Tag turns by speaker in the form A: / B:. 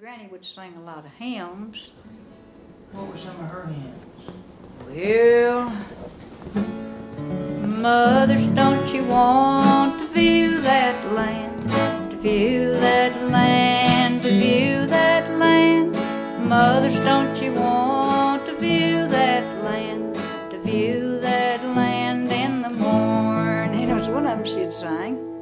A: Granny would sing a lot of hymns.
B: What were some of her hymns?
A: Well, mothers, don't you want to view that land? To view that land, to view that land. Mothers, don't you want to view that land? To view that land in the morning. It was one of them she'd sing.